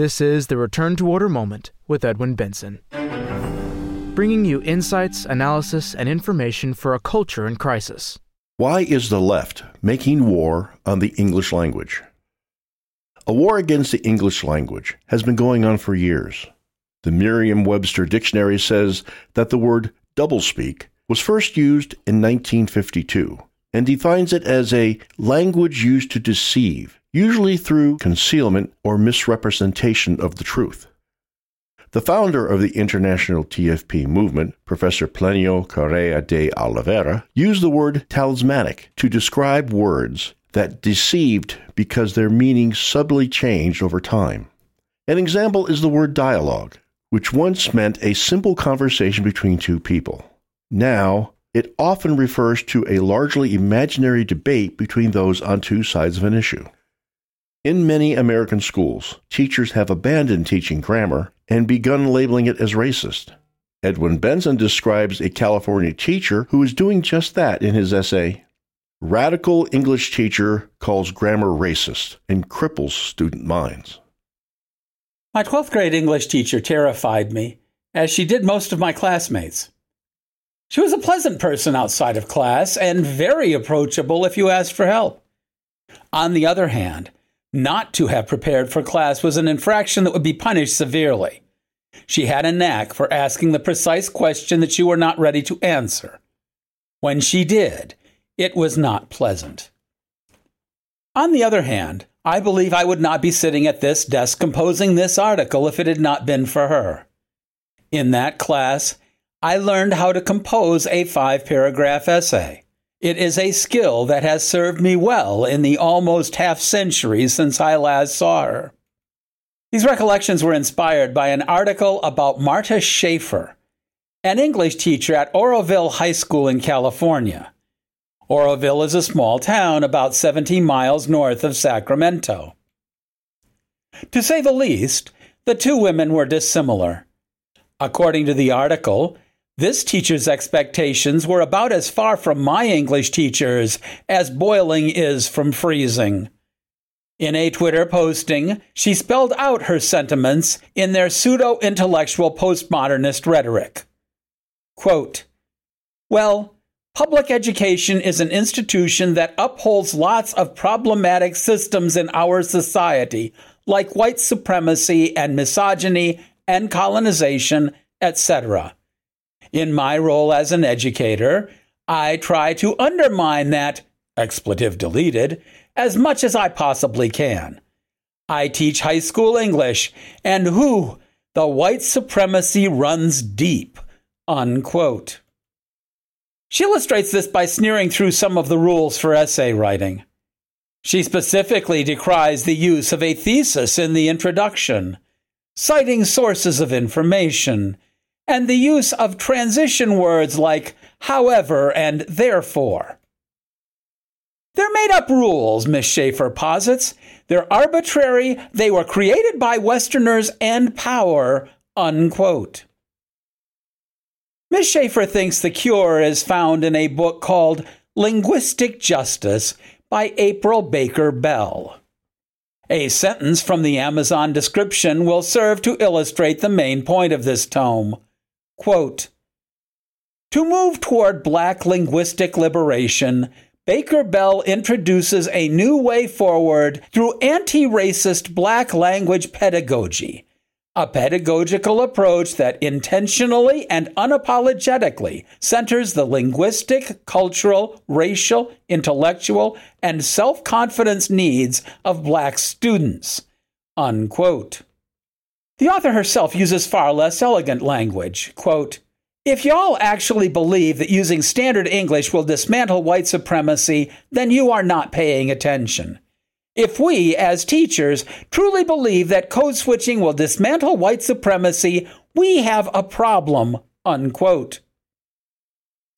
This is the Return to Order Moment with Edwin Benson, bringing you insights, analysis, and information for a culture in crisis. Why is the left making war on the English language? A war against the English language has been going on for years. The Merriam Webster Dictionary says that the word doublespeak was first used in 1952 and defines it as a language used to deceive, usually through concealment or misrepresentation of the truth. The founder of the international TFP movement, Professor Plinio Correa de Oliveira, used the word talismanic to describe words that deceived because their meaning subtly changed over time. An example is the word dialogue, which once meant a simple conversation between two people. Now, it often refers to a largely imaginary debate between those on two sides of an issue. In many American schools, teachers have abandoned teaching grammar and begun labeling it as racist. Edwin Benson describes a California teacher who is doing just that in his essay. Radical English teacher calls grammar racist and cripples student minds. My 12th grade English teacher terrified me, as she did most of my classmates. She was a pleasant person outside of class and very approachable if you asked for help. On the other hand, not to have prepared for class was an infraction that would be punished severely. She had a knack for asking the precise question that you were not ready to answer. When she did, it was not pleasant. On the other hand, I believe I would not be sitting at this desk composing this article if it had not been for her. In that class, I learned how to compose a five paragraph essay. It is a skill that has served me well in the almost half century since I last saw her. These recollections were inspired by an article about Marta Schaefer, an English teacher at Oroville High School in California. Oroville is a small town about 17 miles north of Sacramento. To say the least, the two women were dissimilar. According to the article, this teacher's expectations were about as far from my English teacher's as boiling is from freezing. In a Twitter posting, she spelled out her sentiments in their pseudo intellectual postmodernist rhetoric. Quote, Well, public education is an institution that upholds lots of problematic systems in our society, like white supremacy and misogyny and colonization, etc. In my role as an educator, I try to undermine that, expletive deleted, as much as I possibly can. I teach high school English, and who, the white supremacy runs deep. Unquote. She illustrates this by sneering through some of the rules for essay writing. She specifically decries the use of a thesis in the introduction, citing sources of information, and the use of transition words like however and therefore. They're made up rules, Miss Schaefer posits. They're arbitrary, they were created by Westerners and power, unquote. Miss Schaefer thinks the cure is found in a book called Linguistic Justice by April Baker Bell. A sentence from the Amazon description will serve to illustrate the main point of this tome. Quote, to move toward black linguistic liberation, Baker Bell introduces a new way forward through anti racist black language pedagogy, a pedagogical approach that intentionally and unapologetically centers the linguistic, cultural, racial, intellectual, and self confidence needs of black students. Unquote. The author herself uses far less elegant language. Quote, if y'all actually believe that using standard English will dismantle white supremacy, then you are not paying attention. If we, as teachers, truly believe that code switching will dismantle white supremacy, we have a problem. Unquote.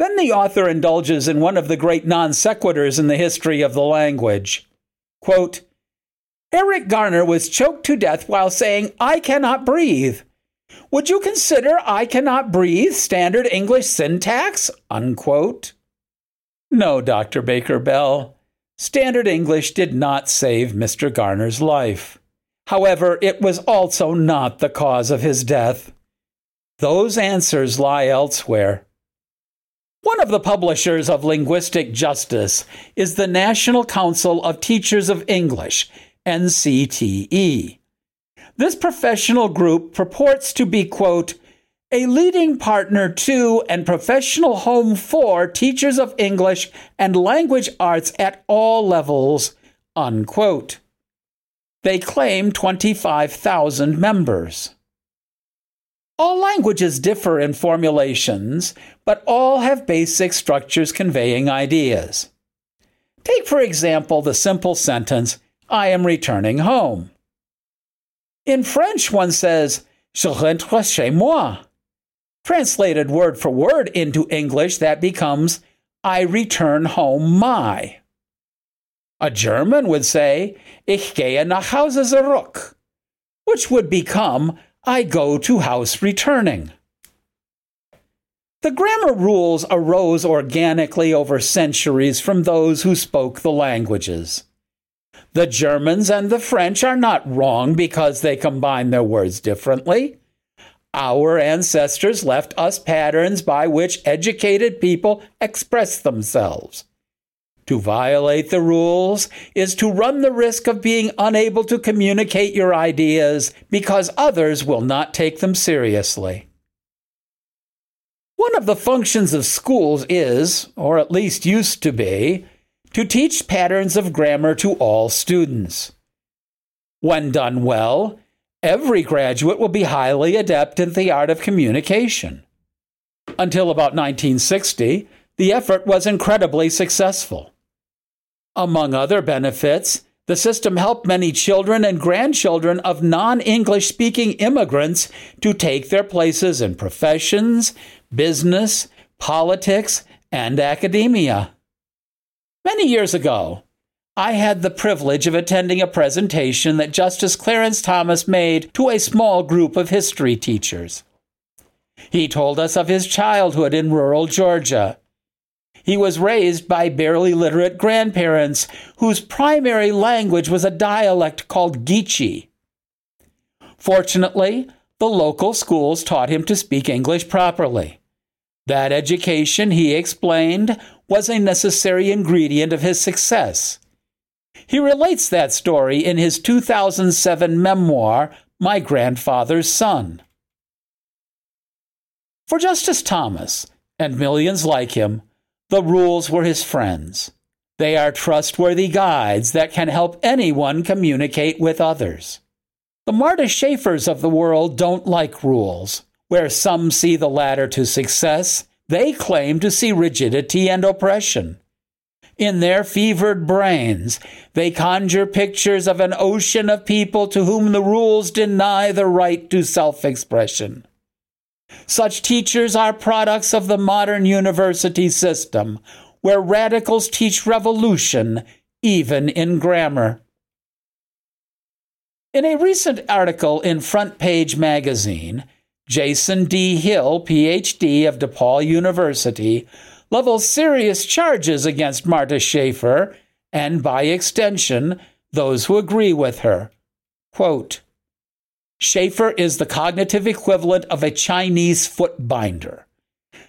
Then the author indulges in one of the great non sequiturs in the history of the language. Quote, Eric Garner was choked to death while saying, I cannot breathe. Would you consider I cannot breathe standard English syntax? Unquote. No, Dr. Baker Bell. Standard English did not save Mr. Garner's life. However, it was also not the cause of his death. Those answers lie elsewhere. One of the publishers of Linguistic Justice is the National Council of Teachers of English, NCTE. This professional group purports to be, quote, a leading partner to and professional home for teachers of English and language arts at all levels, unquote. They claim 25,000 members. All languages differ in formulations, but all have basic structures conveying ideas. Take, for example, the simple sentence, I am returning home. In French, one says, Je rentre chez moi. Translated word for word into English, that becomes, I return home my. A German would say, Ich gehe nach Hause zurück, which would become, I go to house returning. The grammar rules arose organically over centuries from those who spoke the languages. The Germans and the French are not wrong because they combine their words differently. Our ancestors left us patterns by which educated people express themselves. To violate the rules is to run the risk of being unable to communicate your ideas because others will not take them seriously. One of the functions of schools is, or at least used to be, to teach patterns of grammar to all students. When done well, every graduate will be highly adept in the art of communication. Until about 1960, the effort was incredibly successful. Among other benefits, the system helped many children and grandchildren of non English speaking immigrants to take their places in professions, business, politics, and academia. Many years ago, I had the privilege of attending a presentation that Justice Clarence Thomas made to a small group of history teachers. He told us of his childhood in rural Georgia he was raised by barely literate grandparents whose primary language was a dialect called Geechee. Fortunately, the local schools taught him to speak English properly. That education, he explained, was a necessary ingredient of his success. He relates that story in his 2007 memoir, My Grandfather's Son. For Justice Thomas, and millions like him, the rules were his friends. They are trustworthy guides that can help anyone communicate with others. The Marta Schaefers of the world don't like rules. Where some see the ladder to success, they claim to see rigidity and oppression. In their fevered brains, they conjure pictures of an ocean of people to whom the rules deny the right to self expression. Such teachers are products of the modern university system, where radicals teach revolution, even in grammar. In a recent article in Front Page magazine, Jason D. Hill, PhD of DePaul University, levels serious charges against Marta Schaefer and, by extension, those who agree with her. Quote, Schaefer is the cognitive equivalent of a Chinese foot binder.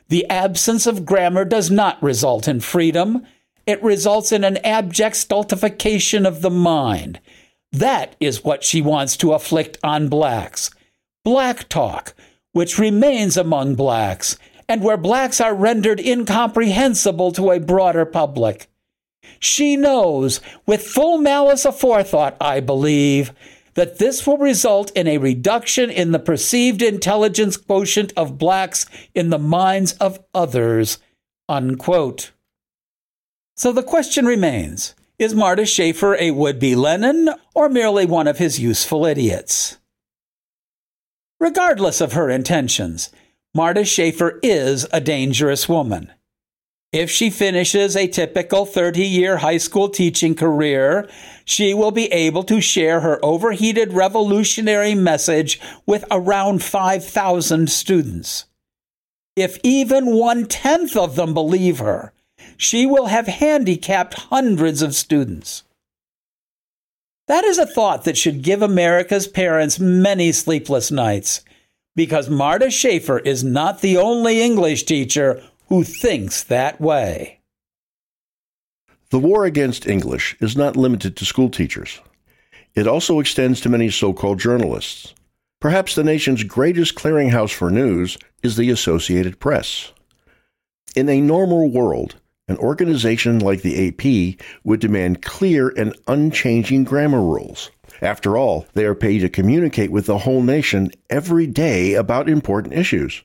The absence of grammar does not result in freedom, it results in an abject stultification of the mind. That is what she wants to afflict on blacks. Black talk, which remains among blacks, and where blacks are rendered incomprehensible to a broader public. She knows, with full malice aforethought, I believe, that this will result in a reduction in the perceived intelligence quotient of blacks in the minds of others. Unquote. So the question remains Is Marta Schaefer a would be Lenin or merely one of his useful idiots? Regardless of her intentions, Marta Schaefer is a dangerous woman. If she finishes a typical 30 year high school teaching career, she will be able to share her overheated revolutionary message with around 5,000 students. If even one tenth of them believe her, she will have handicapped hundreds of students. That is a thought that should give America's parents many sleepless nights, because Marta Schaefer is not the only English teacher who thinks that way. The war against English is not limited to school teachers. It also extends to many so called journalists. Perhaps the nation's greatest clearinghouse for news is the Associated Press. In a normal world, an organization like the AP would demand clear and unchanging grammar rules. After all, they are paid to communicate with the whole nation every day about important issues.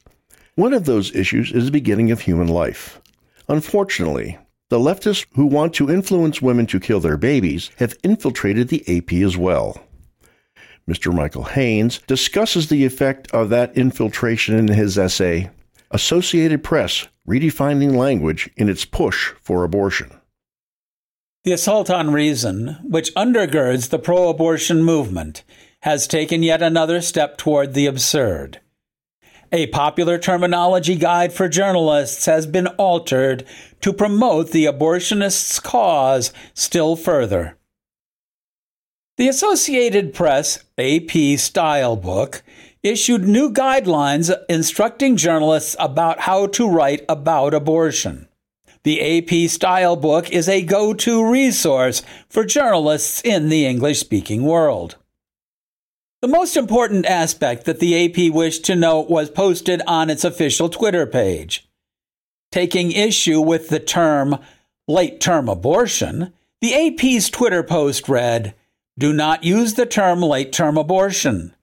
One of those issues is the beginning of human life. Unfortunately, the leftists who want to influence women to kill their babies have infiltrated the AP as well. Mr. Michael Haynes discusses the effect of that infiltration in his essay, Associated Press Redefining Language in Its Push for Abortion. The assault on reason, which undergirds the pro abortion movement, has taken yet another step toward the absurd. A popular terminology guide for journalists has been altered to promote the abortionists' cause still further. The Associated Press AP style book issued new guidelines instructing journalists about how to write about abortion. The AP Style book is a go to resource for journalists in the English speaking world. The most important aspect that the AP wished to note was posted on its official Twitter page. Taking issue with the term late term abortion, the AP's Twitter post read, Do not use the term late term abortion.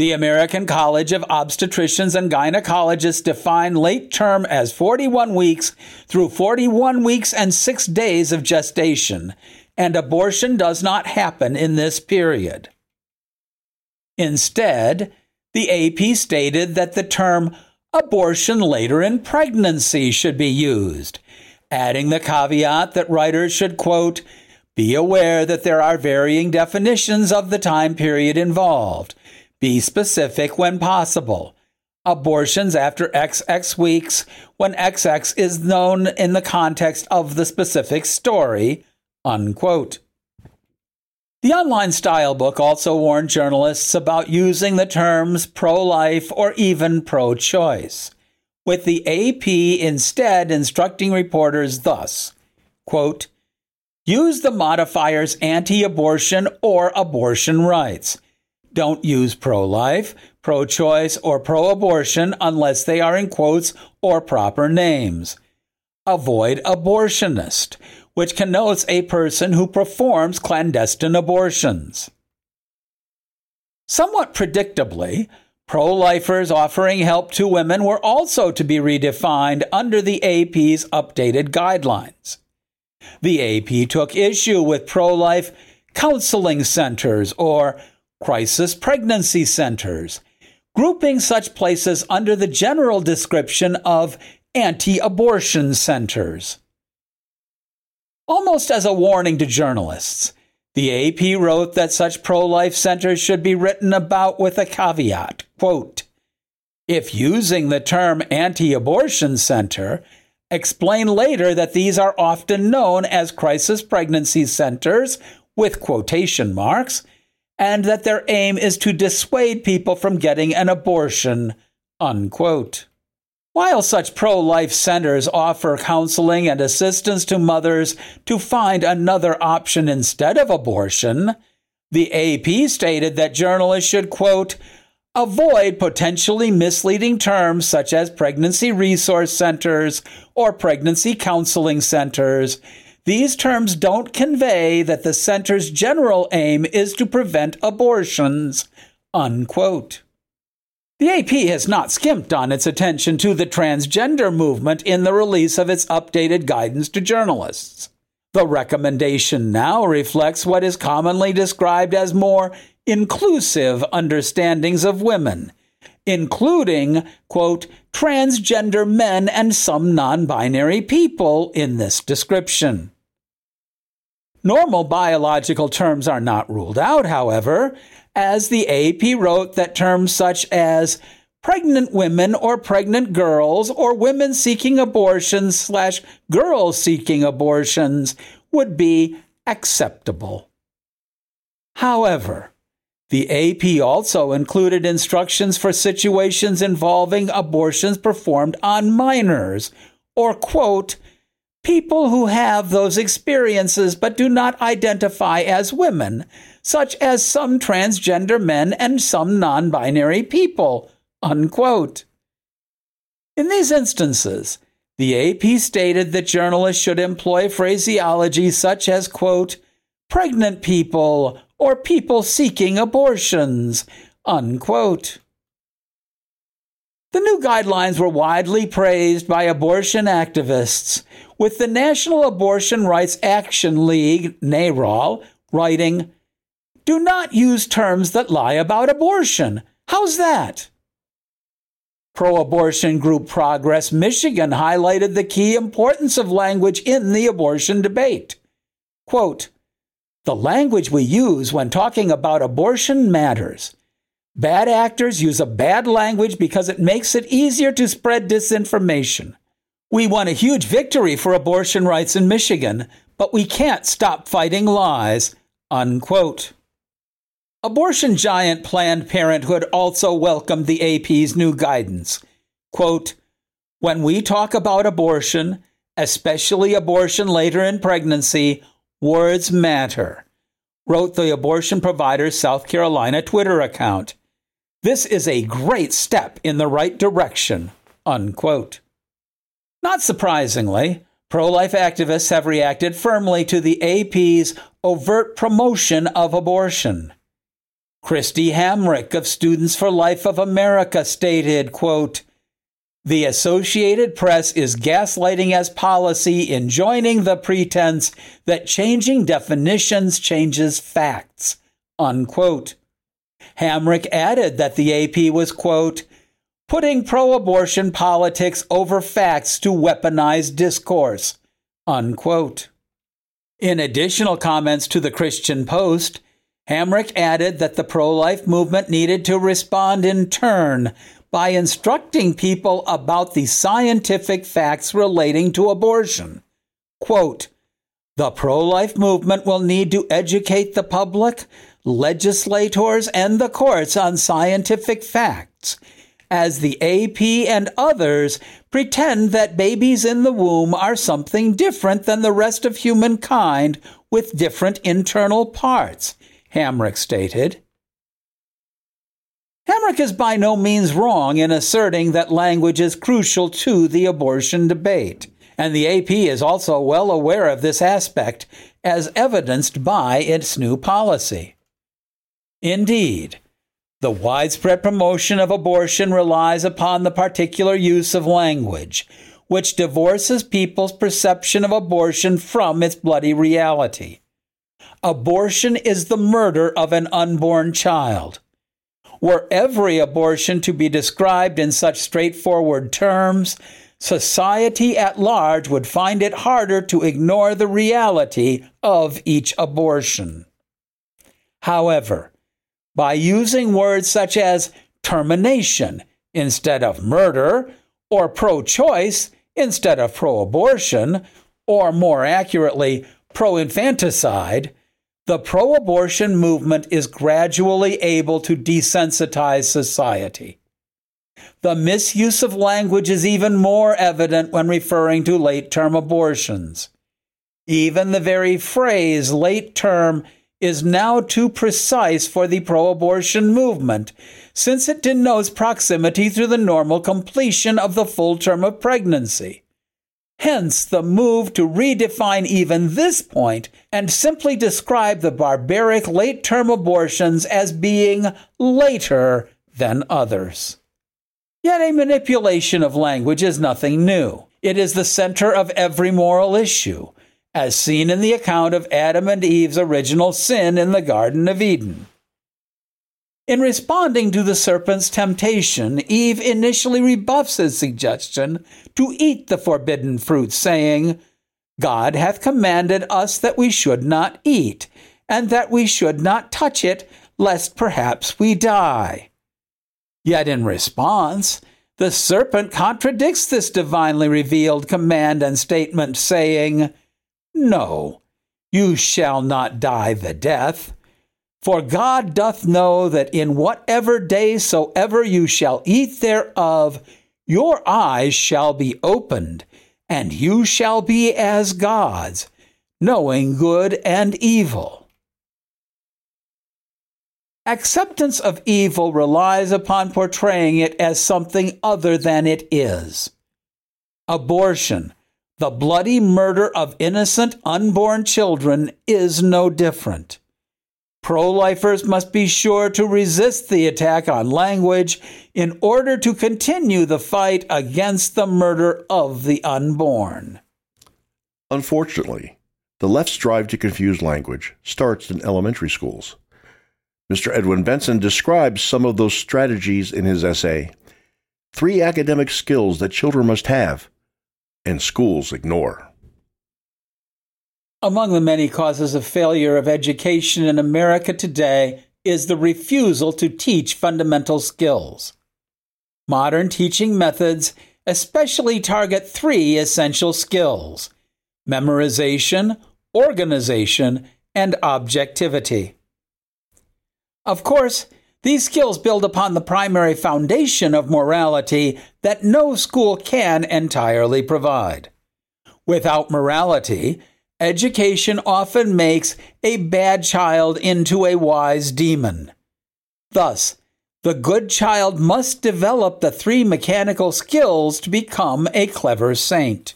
The American College of Obstetricians and Gynecologists define late term as 41 weeks through 41 weeks and 6 days of gestation, and abortion does not happen in this period. Instead, the AP stated that the term abortion later in pregnancy should be used, adding the caveat that writers should, quote, be aware that there are varying definitions of the time period involved be specific when possible. Abortions after XX weeks when XX is known in the context of the specific story. Unquote. The online style book also warned journalists about using the terms pro life or even pro choice, with the AP instead instructing reporters thus quote, Use the modifiers anti abortion or abortion rights don't use pro life, pro choice, or pro abortion unless they are in quotes or proper names. Avoid abortionist, which connotes a person who performs clandestine abortions. Somewhat predictably, pro lifers offering help to women were also to be redefined under the AP's updated guidelines. The AP took issue with pro life counseling centers or crisis pregnancy centers, grouping such places under the general description of anti abortion centers. Almost as a warning to journalists, the AP wrote that such pro life centers should be written about with a caveat quote, If using the term anti abortion center, explain later that these are often known as crisis pregnancy centers with quotation marks and that their aim is to dissuade people from getting an abortion. Unquote. While such pro life centers offer counseling and assistance to mothers to find another option instead of abortion, the AP stated that journalists should, quote, avoid potentially misleading terms such as pregnancy resource centers or pregnancy counseling centers these terms don't convey that the center's general aim is to prevent abortions. Unquote. The AP has not skimped on its attention to the transgender movement in the release of its updated guidance to journalists. The recommendation now reflects what is commonly described as more inclusive understandings of women, including, quote, transgender men and some non binary people in this description. Normal biological terms are not ruled out, however, as the AP wrote that terms such as pregnant women or pregnant girls or women seeking abortions slash girls seeking abortions would be acceptable. However, the AP also included instructions for situations involving abortions performed on minors, or, quote, people who have those experiences but do not identify as women, such as some transgender men and some non binary people, unquote. In these instances, the AP stated that journalists should employ phraseology such as, quote, pregnant people or people seeking abortions, unquote. The new guidelines were widely praised by abortion activists, with the National Abortion Rights Action League, NARAL, writing, Do not use terms that lie about abortion. How's that? Pro abortion group Progress Michigan highlighted the key importance of language in the abortion debate. Quote, the language we use when talking about abortion matters. Bad actors use a bad language because it makes it easier to spread disinformation. We won a huge victory for abortion rights in Michigan, but we can't stop fighting lies. Unquote. Abortion giant Planned Parenthood also welcomed the AP's new guidance. Quote, when we talk about abortion, especially abortion later in pregnancy, Words matter, wrote the abortion provider's South Carolina Twitter account. This is a great step in the right direction. Unquote. Not surprisingly, pro life activists have reacted firmly to the AP's overt promotion of abortion. Kristi Hamrick of Students for Life of America stated, quote, the Associated Press is gaslighting as policy in joining the pretense that changing definitions changes facts. Unquote. Hamrick added that the AP was, quote, putting pro abortion politics over facts to weaponize discourse. Unquote. In additional comments to the Christian Post, Hamrick added that the pro life movement needed to respond in turn by instructing people about the scientific facts relating to abortion. Quote, the pro life movement will need to educate the public, legislators, and the courts on scientific facts, as the AP and others pretend that babies in the womb are something different than the rest of humankind with different internal parts, Hamrick stated. Hamrick is by no means wrong in asserting that language is crucial to the abortion debate, and the AP is also well aware of this aspect, as evidenced by its new policy. Indeed, the widespread promotion of abortion relies upon the particular use of language, which divorces people's perception of abortion from its bloody reality. Abortion is the murder of an unborn child. Were every abortion to be described in such straightforward terms, society at large would find it harder to ignore the reality of each abortion. However, by using words such as termination instead of murder, or pro choice instead of pro abortion, or more accurately, pro infanticide, the pro abortion movement is gradually able to desensitize society. The misuse of language is even more evident when referring to late term abortions. Even the very phrase late term is now too precise for the pro abortion movement, since it denotes proximity to the normal completion of the full term of pregnancy. Hence, the move to redefine even this point and simply describe the barbaric late term abortions as being later than others. Yet, a manipulation of language is nothing new. It is the center of every moral issue, as seen in the account of Adam and Eve's original sin in the Garden of Eden. In responding to the serpent's temptation, Eve initially rebuffs his suggestion to eat the forbidden fruit, saying, God hath commanded us that we should not eat, and that we should not touch it, lest perhaps we die. Yet in response, the serpent contradicts this divinely revealed command and statement, saying, No, you shall not die the death For God doth know that in whatever day soever you shall eat thereof, your eyes shall be opened, and you shall be as gods, knowing good and evil. Acceptance of evil relies upon portraying it as something other than it is. Abortion, the bloody murder of innocent unborn children, is no different. Pro lifers must be sure to resist the attack on language in order to continue the fight against the murder of the unborn. Unfortunately, the left's drive to confuse language starts in elementary schools. Mr. Edwin Benson describes some of those strategies in his essay Three Academic Skills That Children Must Have, and Schools Ignore. Among the many causes of failure of education in America today is the refusal to teach fundamental skills. Modern teaching methods especially target three essential skills memorization, organization, and objectivity. Of course, these skills build upon the primary foundation of morality that no school can entirely provide. Without morality, education often makes a bad child into a wise demon. Thus, the good child must develop the three mechanical skills to become a clever saint.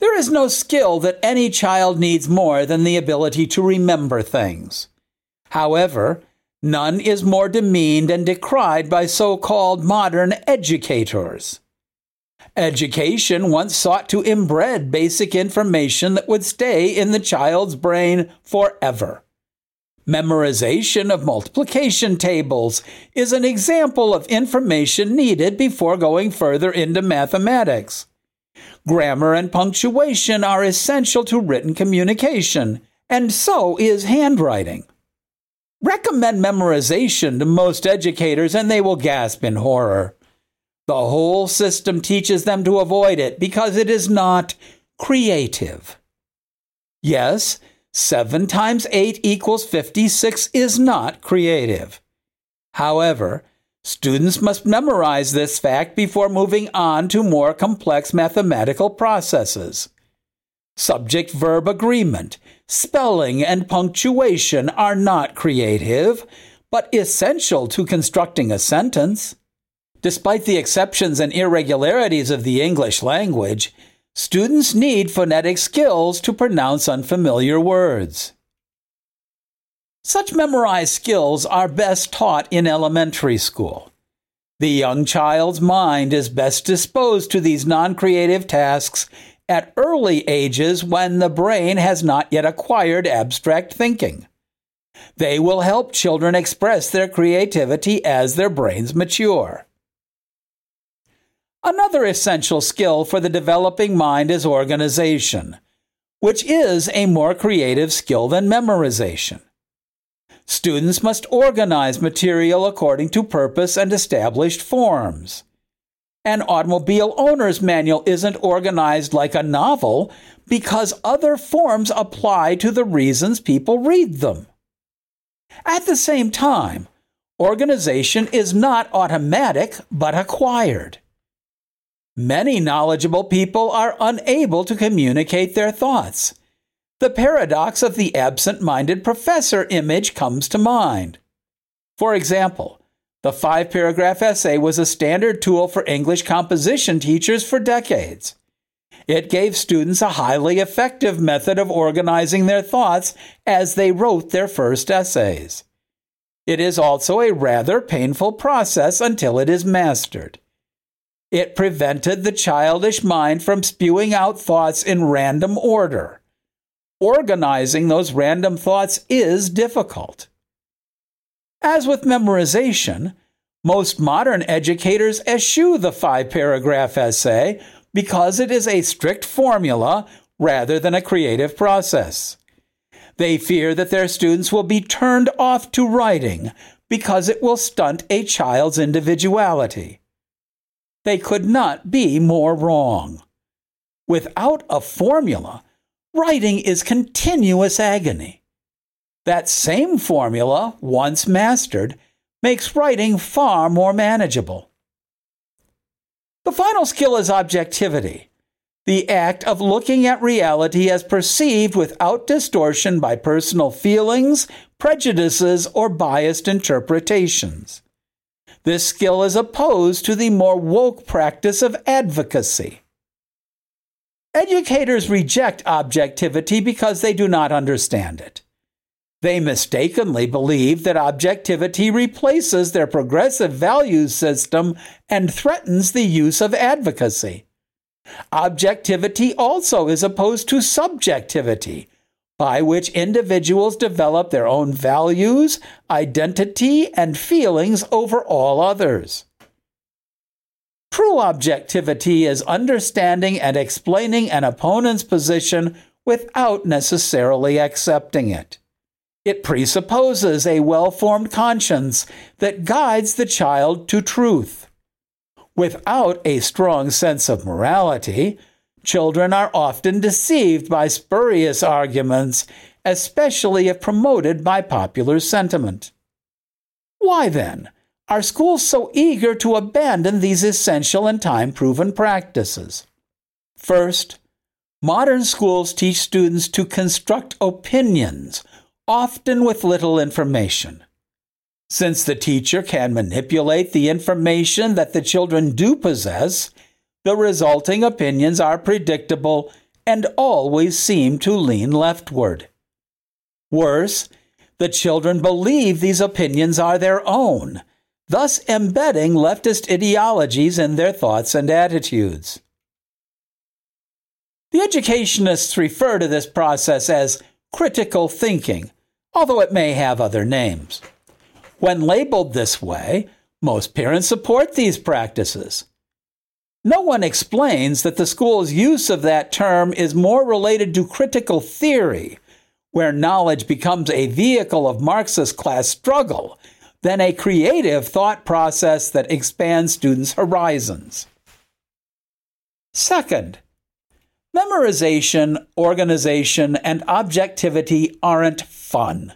There is no skill that any child needs more than the ability to remember things. However, none is more demeaned and decried by so called modern educators. Education once sought to inbred basic information that would stay in the child's brain forever. Memorization of multiplication tables is an example of information needed before going further into mathematics. Grammar and punctuation are essential to written communication, and so is handwriting. Recommend memorization to most educators and they will gasp in horror. The whole system teaches them to avoid it because it is not creative. Yes, 7 times 8 equals 56 is not creative. However, students must memorize this fact before moving on to more complex mathematical processes. Subject verb agreement, spelling, and punctuation are not creative, but essential to constructing a sentence. Despite the exceptions and irregularities of the English language, students need phonetic skills to pronounce unfamiliar words. Such memorized skills are best taught in elementary school. The young child's mind is best disposed to these non creative tasks at early ages when the brain has not yet acquired abstract thinking. They will help children express their creativity as their brains mature. Another essential skill for the developing mind is organization, which is a more creative skill than memorization. Students must organize material according to purpose and established forms. An automobile owner's manual isn't organized like a novel because other forms apply to the reasons people read them. At the same time, organization is not automatic but acquired. Many knowledgeable people are unable to communicate their thoughts. The paradox of the absent minded professor image comes to mind. For example, the five paragraph essay was a standard tool for English composition teachers for decades. It gave students a highly effective method of organizing their thoughts as they wrote their first essays. It is also a rather painful process until it is mastered. It prevented the childish mind from spewing out thoughts in random order. Organizing those random thoughts is difficult. As with memorization, most modern educators eschew the five paragraph essay because it is a strict formula rather than a creative process. They fear that their students will be turned off to writing because it will stunt a child's individuality. They could not be more wrong. Without a formula, writing is continuous agony. That same formula, once mastered, makes writing far more manageable. The final skill is objectivity, the act of looking at reality as perceived without distortion by personal feelings, prejudices, or biased interpretations. This skill is opposed to the more woke practice of advocacy. Educators reject objectivity because they do not understand it. They mistakenly believe that objectivity replaces their progressive values system and threatens the use of advocacy. Objectivity also is opposed to subjectivity, by which individuals develop their own values, identity, and feelings over all others. True objectivity is understanding and explaining an opponent's position without necessarily accepting it. It presupposes a well formed conscience that guides the child to truth. Without a strong sense of morality, children are often deceived by spurious arguments, especially if promoted by popular sentiment. Why then are schools so eager to abandon these essential and time proven practices? First, modern schools teach students to construct opinions often with little information. Since the teacher can manipulate the information that the children do possess, the resulting opinions are predictable and always seem to lean leftward. Worse, the children believe these opinions are their own, thus embedding leftist ideologies in their thoughts and attitudes. The educationists refer to this process as critical thinking, although it may have other names. When labeled this way, most parents support these practices. No one explains that the school's use of that term is more related to critical theory, where knowledge becomes a vehicle of Marxist class struggle, than a creative thought process that expands students' horizons. Second, Memorization, organization, and objectivity aren't fun.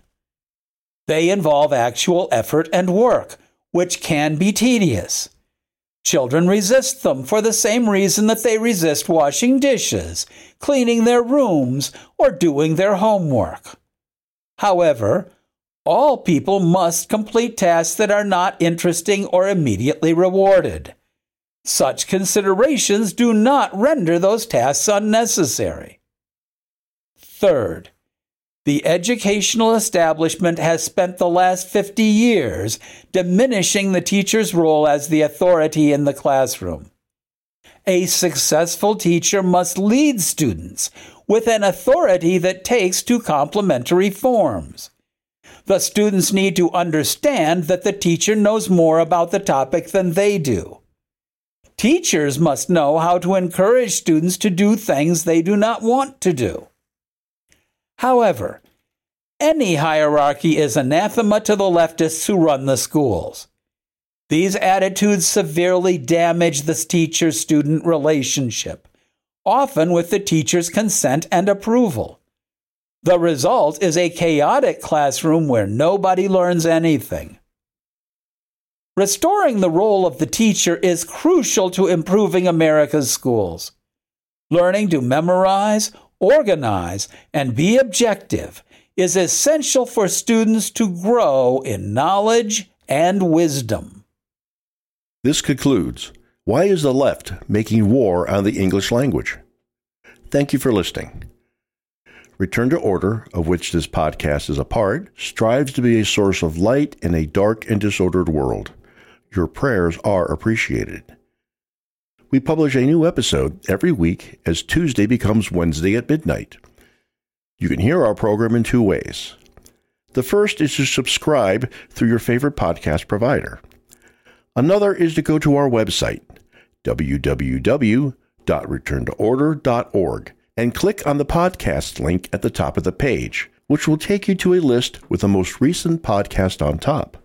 They involve actual effort and work, which can be tedious. Children resist them for the same reason that they resist washing dishes, cleaning their rooms, or doing their homework. However, all people must complete tasks that are not interesting or immediately rewarded. Such considerations do not render those tasks unnecessary. Third, the educational establishment has spent the last 50 years diminishing the teacher's role as the authority in the classroom. A successful teacher must lead students with an authority that takes to complementary forms. The students need to understand that the teacher knows more about the topic than they do. Teachers must know how to encourage students to do things they do not want to do. However, any hierarchy is anathema to the leftists who run the schools. These attitudes severely damage the teacher student relationship, often with the teacher's consent and approval. The result is a chaotic classroom where nobody learns anything. Restoring the role of the teacher is crucial to improving America's schools. Learning to memorize, organize, and be objective is essential for students to grow in knowledge and wisdom. This concludes Why is the Left Making War on the English Language? Thank you for listening. Return to Order, of which this podcast is a part, strives to be a source of light in a dark and disordered world. Your prayers are appreciated. We publish a new episode every week as Tuesday becomes Wednesday at midnight. You can hear our program in two ways. The first is to subscribe through your favorite podcast provider. Another is to go to our website, www.returntoorder.org, and click on the podcast link at the top of the page, which will take you to a list with the most recent podcast on top.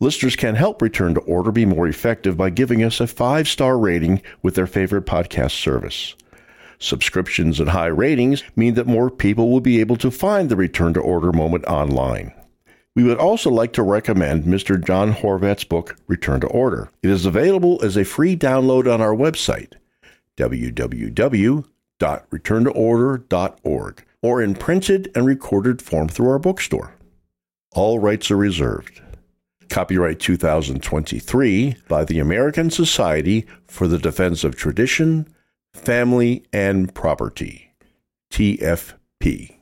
Listeners can help Return to Order be more effective by giving us a five star rating with their favorite podcast service. Subscriptions and high ratings mean that more people will be able to find the Return to Order moment online. We would also like to recommend Mr. John Horvat's book, Return to Order. It is available as a free download on our website, www.returntoorder.org, or in printed and recorded form through our bookstore. All rights are reserved. Copyright 2023 by the American Society for the Defense of Tradition, Family, and Property. TFP.